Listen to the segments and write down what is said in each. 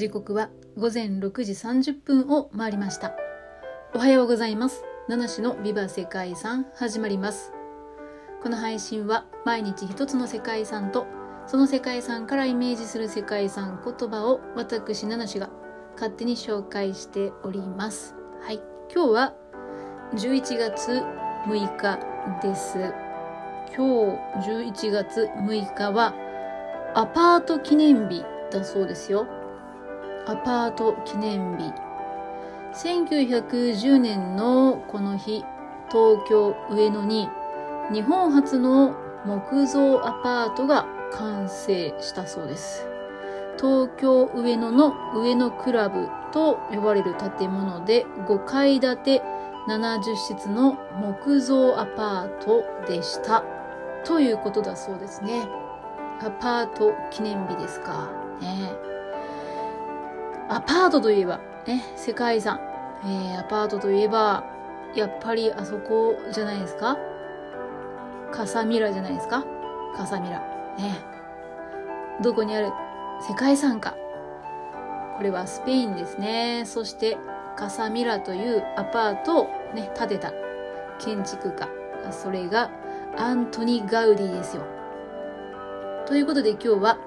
時刻は午前6時30分を回りました。おはようございます。七種のビバ世界遺産始まります。この配信は毎日一つの世界遺産とその世界遺産からイメージする世界遺産言葉を私七種が勝手に紹介しております。はい。今日は11月6日です。今日11月6日はアパート記念日だそうですよ。アパート記念日。1910年のこの日東京上野に日本初の木造アパートが完成したそうです。東京上野の上野クラブと呼ばれる建物で5階建て70室の木造アパートでした。ということだそうですね。アパート記念日ですか。ね。アパートといえばね世界遺産、えー、アパートといえばやっぱりあそこじゃないですか？カサミラじゃないですか？カサミラ。ね。どこにある？世界遺産か。これはスペインですね。そしてカサミラというアパートをね建てた。建築家。それがアントニ・ガウディですよ。ということで今日は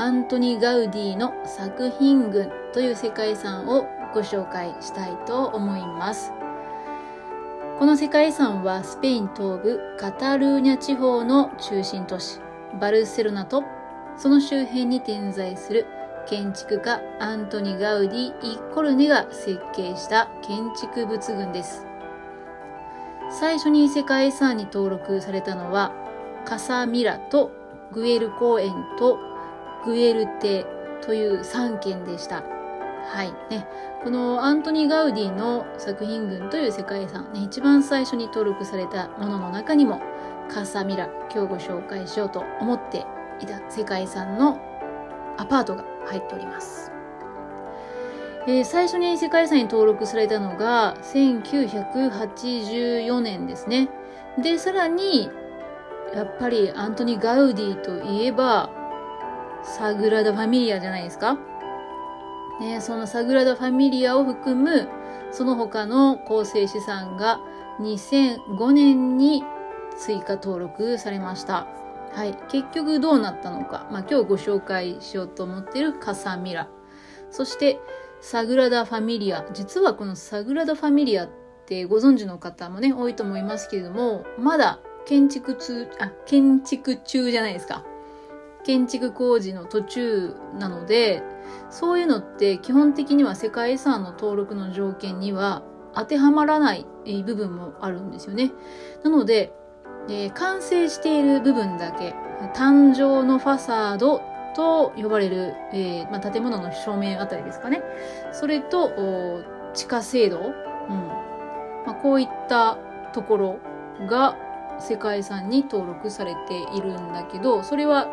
アントニ・ガウディの作品群という世界遺産をご紹介したいと思いますこの世界遺産はスペイン東部カタルーニャ地方の中心都市バルセロナとその周辺に点在する建築家アントニ・ガウディ・イ・コルネが設計した建築物群です。最初に世界遺産に登録されたのはカサミラとグエル公園とグエル邸という3件でした。はい。ね、このアントニー・ガウディの作品群という世界遺産、ね、一番最初に登録されたものの中にもカサミラ今日ご紹介しようと思っていた世界遺産のアパートが入っております、えー、最初に世界遺産に登録されたのが1984年ですね。でさらにやっぱりアントニー・ガウディといえばサグラダ・ファミリアじゃないですか？ね、そのサグラダ・ファミリアを含むその他の構成資産が2005年に追加登録されました。はい。結局どうなったのか。まあ、今日ご紹介しようと思っているカサミラ。そして、サグラダ・ファミリア。実はこのサグラダ・ファミリアってご存知の方もね、多いと思いますけれども、まだ建築中、あ、建築中じゃないですか。建築工事の途中なので、そういうのって基本的には世界遺産の登録の条件には当てはまらない部分もあるんですよね。なので、えー、完成している部分だけ、誕生のファサードと呼ばれる、えーまあ、建物の正面あたりですかね。それと、地下制度、うんまあ、こういったところが世界遺産に登録されているんだけど、それは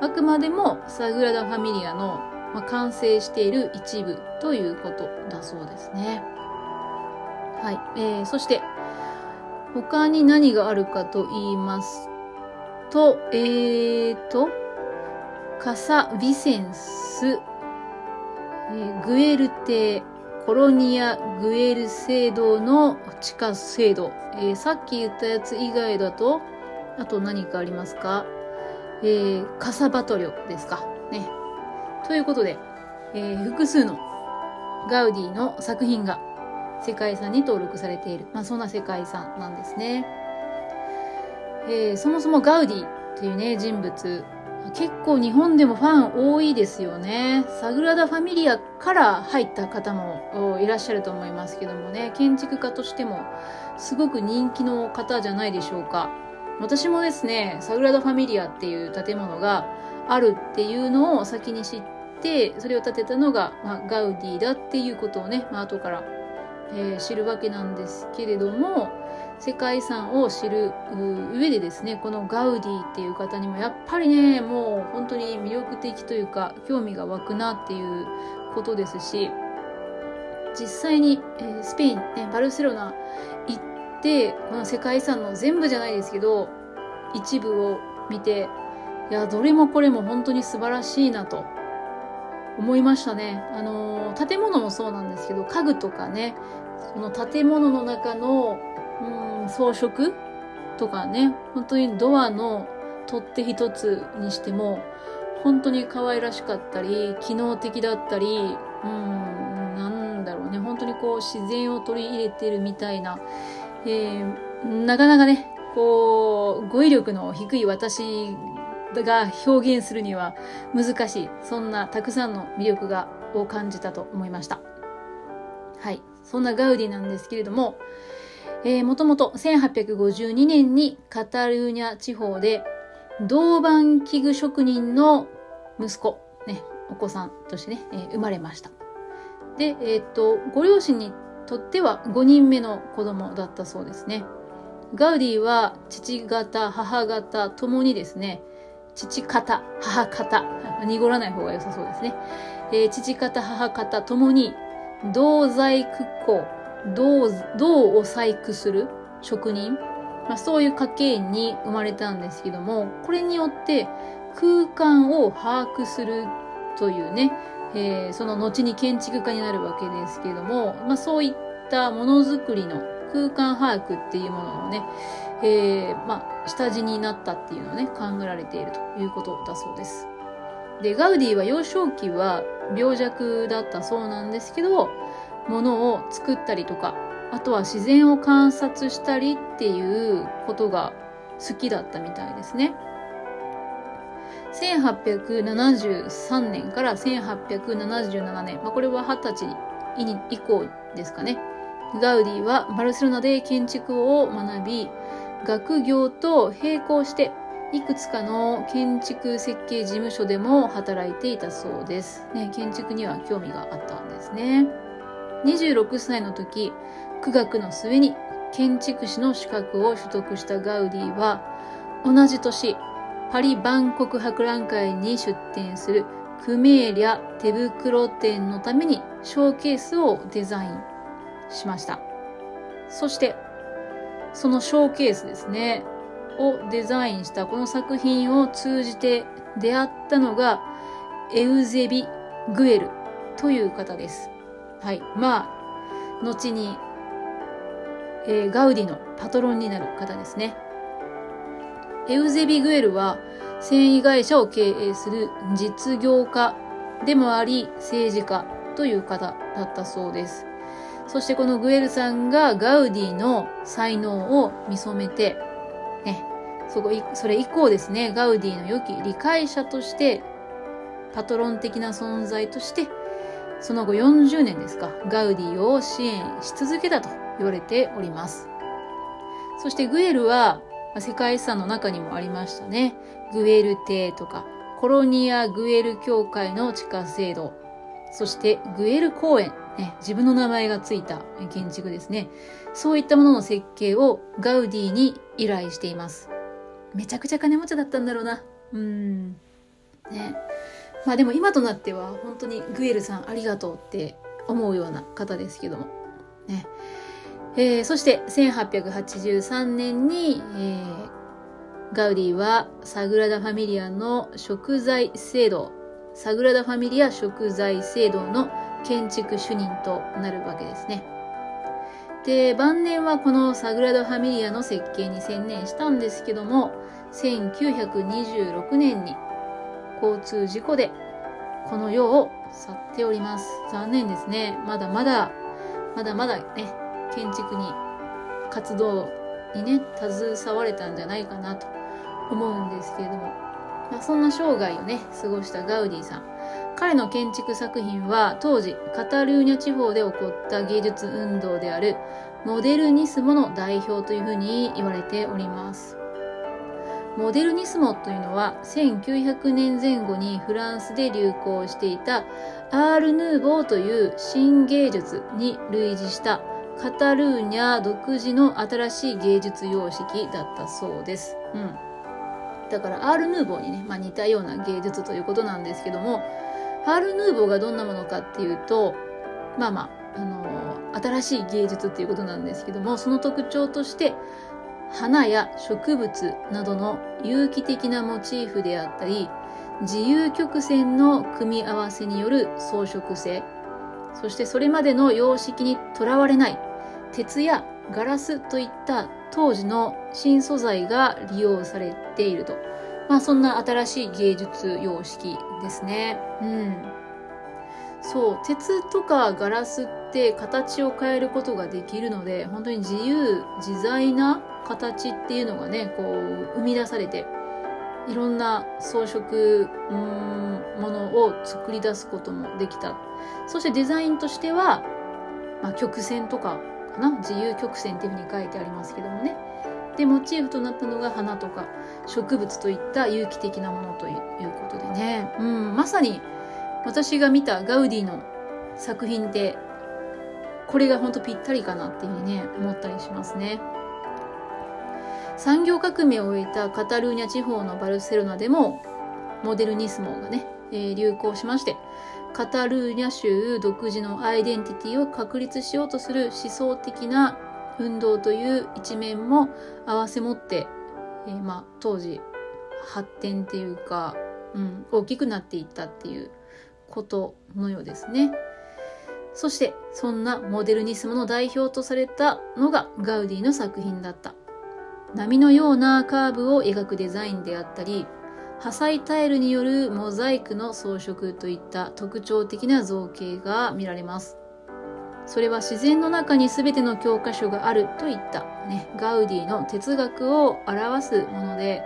あくまでもサグラダ・ファミリアの、ま、完成している一部ということだそうですね。はい。えー、そして、他に何があるかと言いますと、えーと、カサ・ヴィセンス、え、グエル邸、コロニア・グエル聖堂の地下制度、えー、さっき言ったやつ以外だと、あと何かありますか？えー、カサバトリョですか。ね。ということで、えー、複数のガウディの作品が世界遺産に登録されている。まあ、そんな世界遺産なんですね。えー、そもそもガウディっていうね、人物、結構日本でもファン多いですよね。サグラダ・ファミリアから入った方もいらっしゃると思いますけどもね、建築家としてもすごく人気の方じゃないでしょうか。私もですね、サグラダ・ファミリアっていう建物があるっていうのを先に知って、それを建てたのが、まあ、ガウディだっていうことをね、まあ、後から、えー、知るわけなんですけれども、世界遺産を知る上でですね、このガウディっていう方にもやっぱりね、もう本当に魅力的というか、興味が湧くなっていうことですし、実際に、えー、スペイン、ね、バルセロナ行っでこの世界遺産の全部じゃないですけど一部を見ていやどれもこれも本当に素晴らしいなと思いましたね。あのー、建物もそうなんですけど、家具とかね、その建物の中の、うん、装飾とかね、本当にドアの取っ手一つにしても、本当に可愛らしかったり、機能的だったり、うん、なんだろうね、本当にこう自然を取り入れてるみたいな、えー、なかなかね、こう、語彙力の低い私が表現するには難しい、そんなたくさんの魅力が、を感じたと思いました。はい。そんなガウディなんですけれども、えー、もともと1852年にカタルーニャ地方で銅板器具職人の息子、ね、お子さんとしてね、えー、生まれました。で、えー、っと、ご両親にとっては5人目の子供だったそうですね。ガウディは父方、母方ともにですね、父方、母方、濁らない方が良さそうですね。えー、父方、母方ともに、銅材屈工、銅、銅を細工する職人、まあ、そういう家系に生まれたんですけども、これによって空間を把握するというね、えー、その後に建築家になるわけですけれども、まあ、そういったものづくりの空間把握っていうもののね、えー、まあ、下地になったっていうのをね、考えられているということだそうです。で、ガウディは幼少期は病弱だったそうなんですけど、物を作ったりとか、あとは自然を観察したりっていうことが好きだったみたいですね。1873年から1877年、まあ、これは20歳以降ですかね。ガウディはバルセロナで建築を学び、学業と並行していくつかの建築設計事務所でも働いていたそうです。ね、建築には興味があったんですね。26歳の時、苦学の末に建築士の資格を取得したガウディは、同じ年、パリ万国博覧会に出展するクメーリャ手袋店のためにショーケースをデザインしました。そして、そのショーケースですね、をデザインしたこの作品を通じて出会ったのがエウゼビ・グエルという方です。はい。まあ、後に、えー、ガウディのパトロンになる方ですね。エウゼビ・グエルは繊維会社を経営する実業家でもあり政治家という方だったそうです。そしてこのグエルさんがガウディの才能を見初めて、ね、そこ、それ以降ですね、ガウディの良き理解者として、パトロン的な存在として、その後40年ですか、ガウディを支援し続けたと言われております。そしてグエルは、世界遺産の中にもありましたね。グエル邸とか、コロニア・グエル教会の地下制度、そしてグエル公園、ね、自分の名前がついた建築ですね。そういったものの設計をガウディに依頼しています。めちゃくちゃ金持ちだったんだろうな。うん。ね。まあでも今となっては本当にグエルさんありがとうって思うような方ですけども。ね。えー、そして1883年に、えー、ガウディはサグラダ・ファミリアの食材制度、サグラダ・ファミリア食材制度の建築主任となるわけですね。で、晩年はこのサグラダ・ファミリアの設計に専念したんですけども、1926年に交通事故でこの世を去っております。残念ですね。まだまだ、まだまだね、建築に、活動にね、携われたんじゃないかなと思うんですけれども、まあ、そんな生涯をね、過ごしたガウディさん。彼の建築作品は当時カタルーニャ地方で起こった芸術運動であるモデルニスモの代表というふうに言われております。モデルニスモというのは1900年前後にフランスで流行していたアール・ヌーボーという新芸術に類似したカタルーニャ独自の新しい芸術様式だったそうです。うん。だからアール・ヌーボーにね、まあ、似たような芸術ということなんですけども、アール・ヌーボーがどんなものかっていうと、まあまあ、あのー、新しい芸術っていうことなんですけども、その特徴として、花や植物などの有機的なモチーフであったり、自由曲線の組み合わせによる装飾性、そしてそれまでの様式にとらわれない鉄やガラスといった当時の新素材が利用されていると。まあそんな新しい芸術様式ですね。うん。そう、鉄とかガラスって形を変えることができるので、本当に自由自在な形っていうのがね、こう生み出されて、いろんな装飾ものを作り出すこともできた。そしてデザインとしては、まあ、曲線とかかな？自由曲線っていうふうに書いてありますけどもね。で、モチーフとなったのが花とか植物といった有機的なものということでね。うん、まさに私が見たガウディの作品って、これがほんとぴったりかなっていうふうにね、思ったりしますね。産業革命を終えたカタルーニャ地方のバルセロナでも、モデルニスモがね、えー、流行しまして、カタルーニャ州独自のアイデンティティを確立しようとする思想的な運動という一面も合わせ持って、えー、まあ、当時発展っていうか、うん、大きくなっていったっていうことのようですね。そしてそんなモデルニスムの代表とされたのがガウディの作品だった。波のようなカーブを描くデザインであったり、破砕タイルによるモザイクの装飾といった特徴的な造形が見られます。それは自然の中に全ての教科書があるといった、ね、ガウディの哲学を表すもので、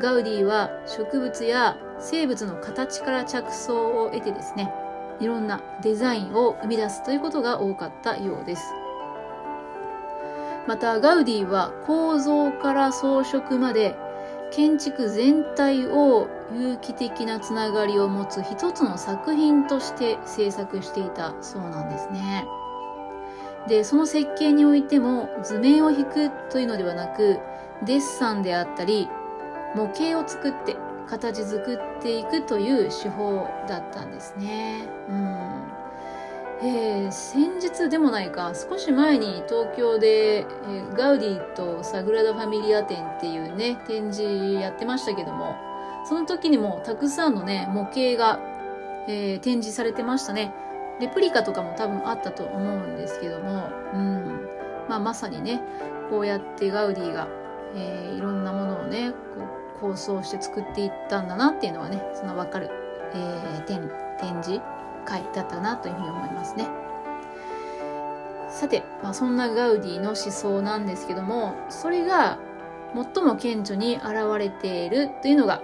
ガウディは植物や生物の形から着想を得てですね、いろんなデザインを生み出すということが多かったようです。また、ガウディは構造から装飾まで建築全体を有機的なつながりを持つ一つの作品として制作していたそうなんですね。で、その設計においても図面を引くというのではなく、デッサンであったり、模型を作って形作っていくという手法だったんですね。うん。えー、先日でもないか、少し前に東京で、えー、ガウディとサグラダ・ファミリア展っていうね、展示やってましたけども、その時にもたくさんのね、模型が、えー、展示されてましたね。レプリカとかも多分あったと思うんですけども、うん。まあまさにね、こうやってガウディが、えー、いろんなものをね、構想して作っていったんだなっていうのはね、そのわかる、え、展示会だったなというふうに思いますね。さて、まあ、そんなガウディの思想なんですけども、それが最も顕著に現れているというのが、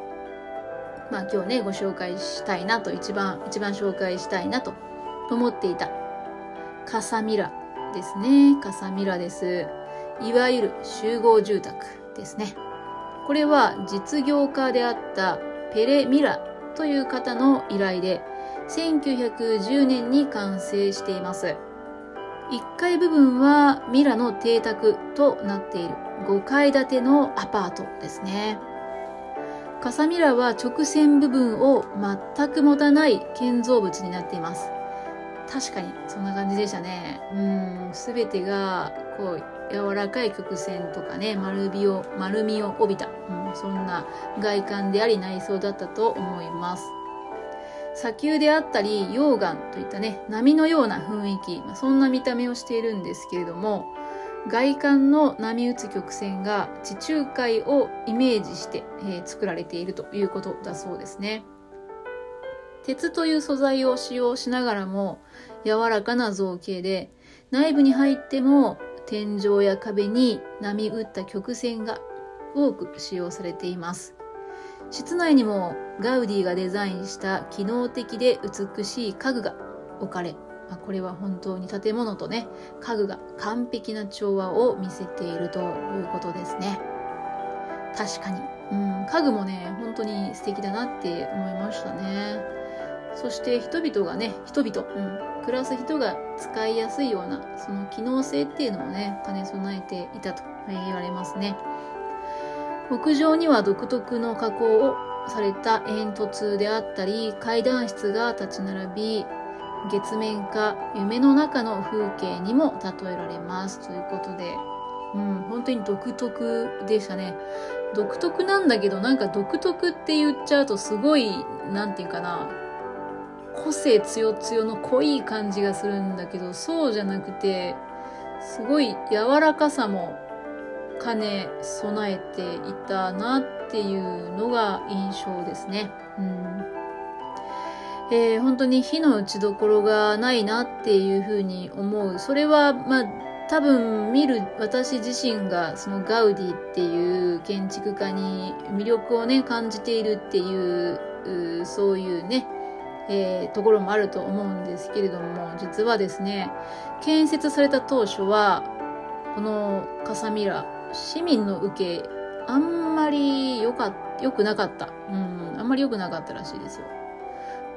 まあ今日ね、ご紹介したいなと、一番、一番紹介したいなと思っていた、カサミラですね。カサミラです。いわゆる集合住宅ですね。これは実業家であったペレ・ミラという方の依頼で、1910年に完成しています。1階部分はミラの邸宅となっている5階建てのアパートですね。カサミラは直線部分を全く持たない建造物になっています。確かにそんな感じでしたね。うん、すべてがこう柔らかい曲線とかね、丸みを、丸みを帯びた、うん、そんな外観であり内装だったと思います。砂丘であったり、溶岩といったね、波のような雰囲気、まあ、そんな見た目をしているんですけれども、外観の波打つ曲線が地中海をイメージして、えー、作られているということだそうですね。鉄という素材を使用しながらも柔らかな造形で内部に入っても天井や壁に波打った曲線が多く使用されています。室内にもガウディがデザインした機能的で美しい家具が置かれ、まあ、これは本当に建物とね、家具が完璧な調和を見せているということですね。確かに。うん、家具もね、本当に素敵だなって思いましたね。そして人々がね、人々、うん、暮らす人が使いやすいような、その機能性っていうのをね、兼ね備えていたと言われますね。屋上には独特の加工をされた煙突であったり、階段室が立ち並び、月面か夢の中の風景にも例えられます。ということで、うん、本当に独特でしたね。独特なんだけど、なんか独特って言っちゃうとすごい、なんていうかな、個性強強の濃い感じがするんだけど、そうじゃなくて、すごい柔らかさも兼ね備えていたなっていうのが印象ですね。うんえー、本当に火の打ちどころがないなっていうふうに思う。それは、まあ、多分見る私自身がそのガウディっていう建築家に魅力をね感じているっていうそういうね、えー、ところもあると思うんですけれども実はですね建設された当初はこのカサミラ市民の受けあんまり良か良くなかったうんあんまり良くなかったらしいですよ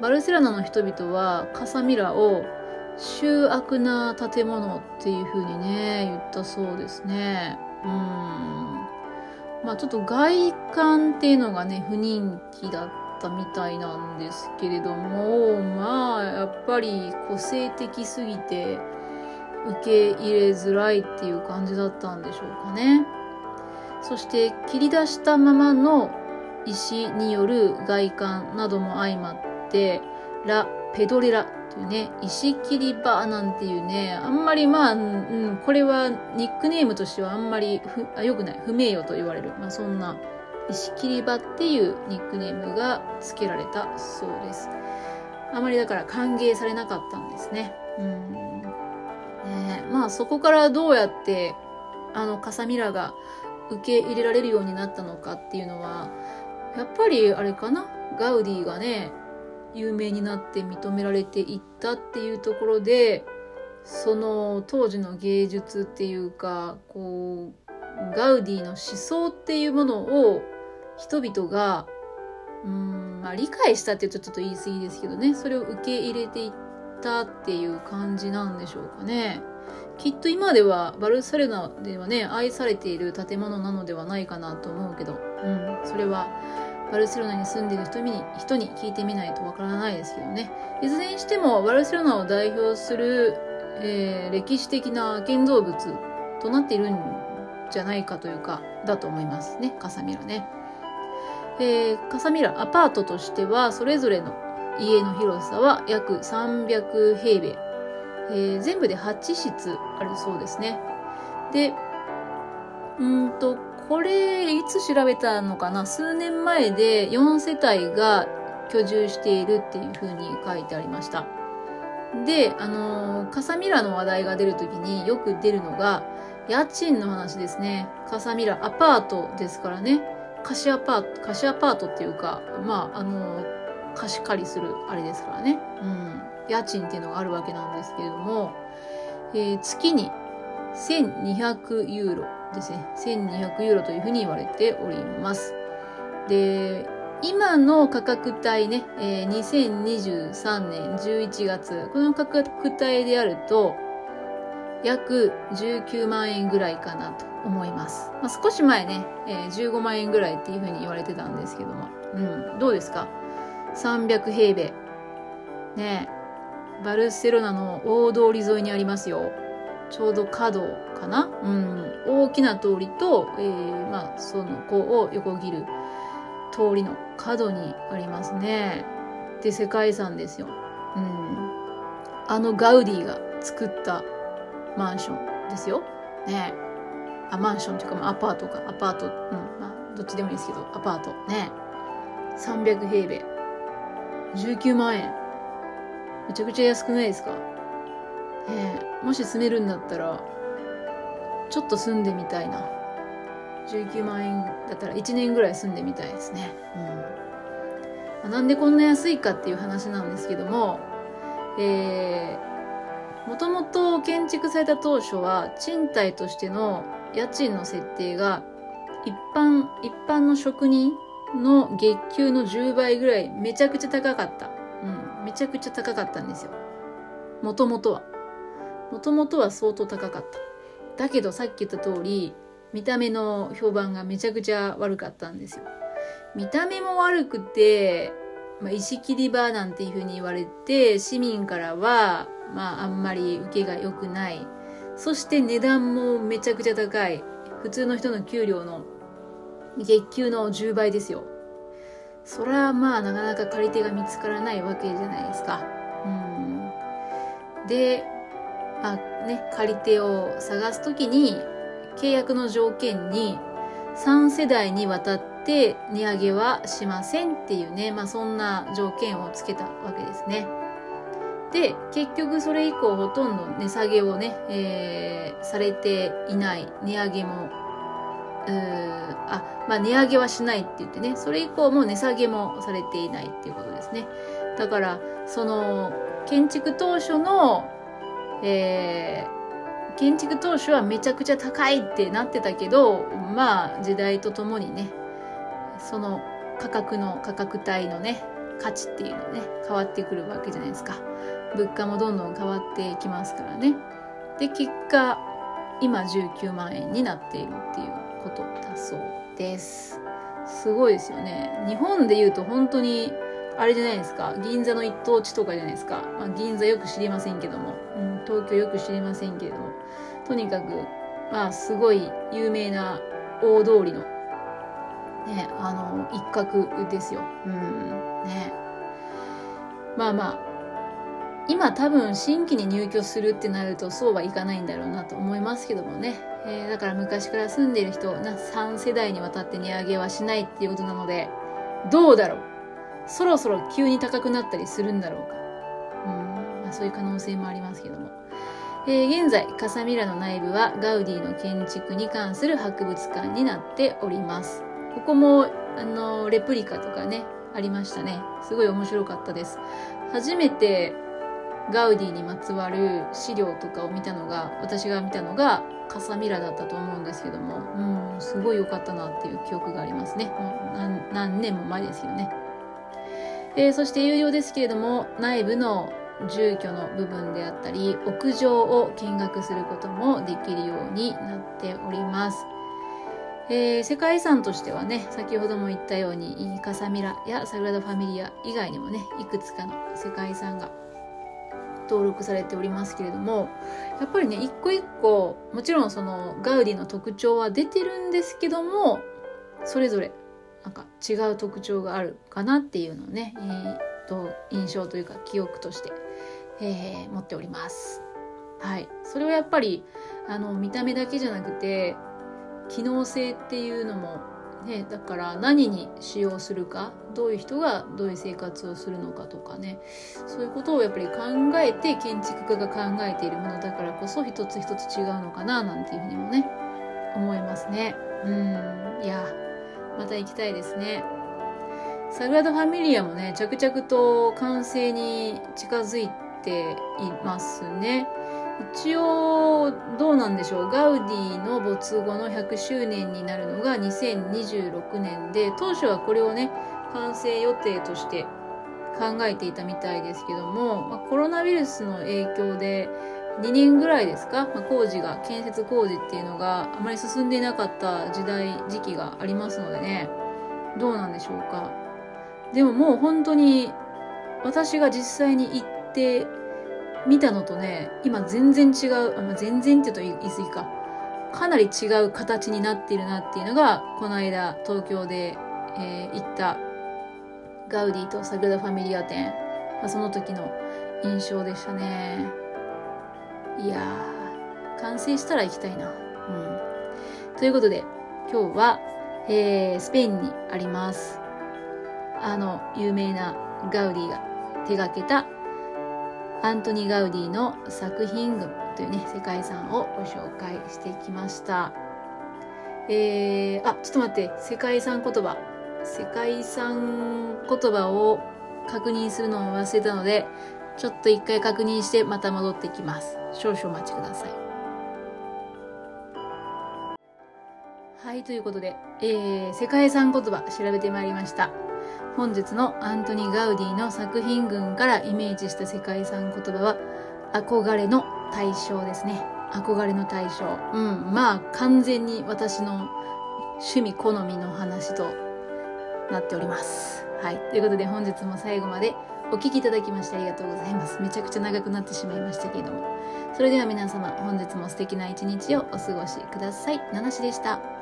バルセロナの人々はカサミラを醜悪な建物っていう風にね、言ったそうですね。うん。まあちょっと外観っていうのがね、不人気だったみたいなんですけれども、まあやっぱり個性的すぎて受け入れづらいっていう感じだったんでしょうかね。そして切り出したままの石による外観なども相まって、ラ・ペドレラというね、石切り場なんていうね、あんまりまあ、うん、これはニックネームとしてはあんまり良くない、不名誉と言われる、まあそんな石切り場っていうニックネームが付けられたそうです。あまりだから歓迎されなかったんですね。うん。ね。まあそこからどうやってあのカサミラが受け入れられるようになったのかっていうのは、やっぱりあれかな、ガウディがね、有名になって認められていったっていうところでその当時の芸術っていうかこうガウディの思想っていうものを人々がうん、まあ、理解したって言うとちょっと言い過ぎですけどね。それを受け入れていったっていう感じなんでしょうかね。きっと今ではバルセロナではね愛されている建物なのではないかなと思うけど、うん、それはバルセロナに住んでいる人に人に聞いてみないとわからないですけどね。いずれにしても、バルセロナを代表する、えー、歴史的な建造物となっているんじゃないかというか、だと思いますね。カサミラね。えー、カサミラ、アパートとしては、それぞれの家の広さは約300平米。えー、全部で8室あるそうですね。で、うんと、これ、いつ調べたのかな？数年前で4世帯が居住しているっていう風に書いてありました。で、あの、カサミラの話題が出るときによく出るのが、家賃の話ですね。カサミラ、アパートですからね。貸しアパート、貸しアパートっていうか、まあ、あの、貸し借りするあれですからね。うん。家賃っていうのがあるわけなんですけれども、えー、月に1200ユーロですね。1200ユーロというふうに言われております。で、今の価格帯ね、えー、2023年11月、この価格帯であると、約19万円ぐらいかなと思います。まあ、少し前ね、えー、15万円ぐらいっていうふうに言われてたんですけども、うん、どうですか？?300 平米。ねバルセロナの大通り沿いにありますよ。ちょうど角かな？うん。大きな通りと、えー、まあ、その子を横切る通りの角にありますね。で、世界遺産ですよ。うん。あのガウディが作ったマンションですよ。ねあ、マンションというか、まあ、アパートか、アパート、うん、まあ、どっちでもいいですけど、アパート。ね300平米。19万円。めちゃくちゃ安くないですか？ねもし住めるんだったら、ちょっと住んでみたいな。19万円だったら1年ぐらい住んでみたいですね。うん。なんでこんな安いかっていう話なんですけども、えー、もともと建築された当初は賃貸としての家賃の設定が一般、一般の職人の月給の10倍ぐらいめちゃくちゃ高かった。うん。めちゃくちゃ高かったんですよ。もともとは。もともとは相当高かった。だけどさっき言った通り、見た目の評判がめちゃくちゃ悪かったんですよ。見た目も悪くて、まあ、石切り場なんていう風に言われて、市民からは、まあ、あんまり受けが良くない。そして値段もめちゃくちゃ高い。普通の人の給料の月給の10倍ですよ。それはまあなかなか借り手が見つからないわけじゃないですか。うん。で、まあね、借り手を探すときに契約の条件に3世代にわたって値上げはしませんっていうね、まあそんな条件をつけたわけですね。で、結局それ以降ほとんど値下げをね、えー、されていない、値上げも、うあ、まあ値上げはしないって言ってね、それ以降も値下げもされていないっていうことですね。だから、その、建築当初の、えー、建築当初はめちゃくちゃ高いってなってたけど、まあ時代とともにね、その価格の価格帯のね、価値っていうのね、変わってくるわけじゃないですか。物価もどんどん変わっていきますからね。で、結果、今19万円になっているっていうことだそうです。すごいですよね。日本で言うと本当に、あれじゃないですか。銀座の一等地とかじゃないですか。まあ、銀座よく知りませんけども、うん、東京よく知りませんけれども、とにかく、まあ、すごい有名な大通りの、ね、あの、一角ですよ。うん、ね。まあまあ、今多分新規に入居するってなるとそうはいかないんだろうなと思いますけどもね。えー、だから昔から住んでる人、な3世代にわたって値上げはしないっていうことなので、どうだろう？そろそろ急に高くなったりするんだろうか。うん、まあ、そういう可能性もありますけども。えー、現在、カサミラの内部はガウディの建築に関する博物館になっております。ここも、あの、レプリカとかね、ありましたね。すごい面白かったです。初めてガウディにまつわる資料とかを見たのが、私が見たのがカサミラだったと思うんですけども、うん、すごい良かったなっていう記憶がありますね。もう何何年も前ですよね。えー、そして有料ですけれども、内部の住居の部分であったり、屋上を見学することもできるようになっております。えー、世界遺産としてはね、先ほども言ったように、カサミラやサグラダ・ファミリア以外にもね、いくつかの世界遺産が登録されておりますけれども、やっぱりね、一個一個、もちろんそのガウディの特徴は出てるんですけども、それぞれなんか違う特徴があるかなっていうのをね、えー、と印象というか記憶として、えー、持っております。はい。それはやっぱり、あの、見た目だけじゃなくて、機能性っていうのもね、だから何に使用するかどういう人がどういう生活をするのかとかね。そういうことをやっぱり考えて建築家が考えているものだからこそ一つ一つ違うのかななんていうふうにもね思いますね。うん。いやまた行きたいですね。サグラダ・ファミリアもね着々と完成に近づいていますね。一応、どうなんでしょう。ガウディの没後の100周年になるのが2026年で、当初はこれをね、完成予定として考えていたみたいですけども、まあ、コロナウイルスの影響で2年ぐらいですか、まあ、工事が、建設工事っていうのがあまり進んでいなかった時代、時期がありますのでね、どうなんでしょうか。でももう本当に私が実際に行って見たのとね、今全然違う、あまあ、全然って言うと言い過ぎか。かなり違う形になっているなっていうのが、この間東京で、えー、行ったガウディとサグラ・ファミリア展、まあ、その時の印象でしたね。いやー、完成したら行きたいな。うん。ということで、今日は、えー、スペインにあります。あの、有名なガウディが手掛けたアントニ・ガウディの作品群というね、世界遺産をご紹介してきました。えー、あ、ちょっと待って、世界遺産言葉。世界遺産言葉を確認するのを忘れたので、ちょっと一回確認してまた戻ってきます。少々お待ちください。はい、ということで、えー、世界遺産言葉調べてまいりました。本日のアントニ・ガウディの作品群からイメージした世界遺産言葉は、憧れの対象ですね。憧れの対象。うん。まあ、完全に私の趣味好みの話となっております。はい。ということで本日も最後までお聴きいただきましてありがとうございます。めちゃくちゃ長くなってしまいましたけれども。それでは皆様、本日も素敵な一日をお過ごしください。ナナシでした。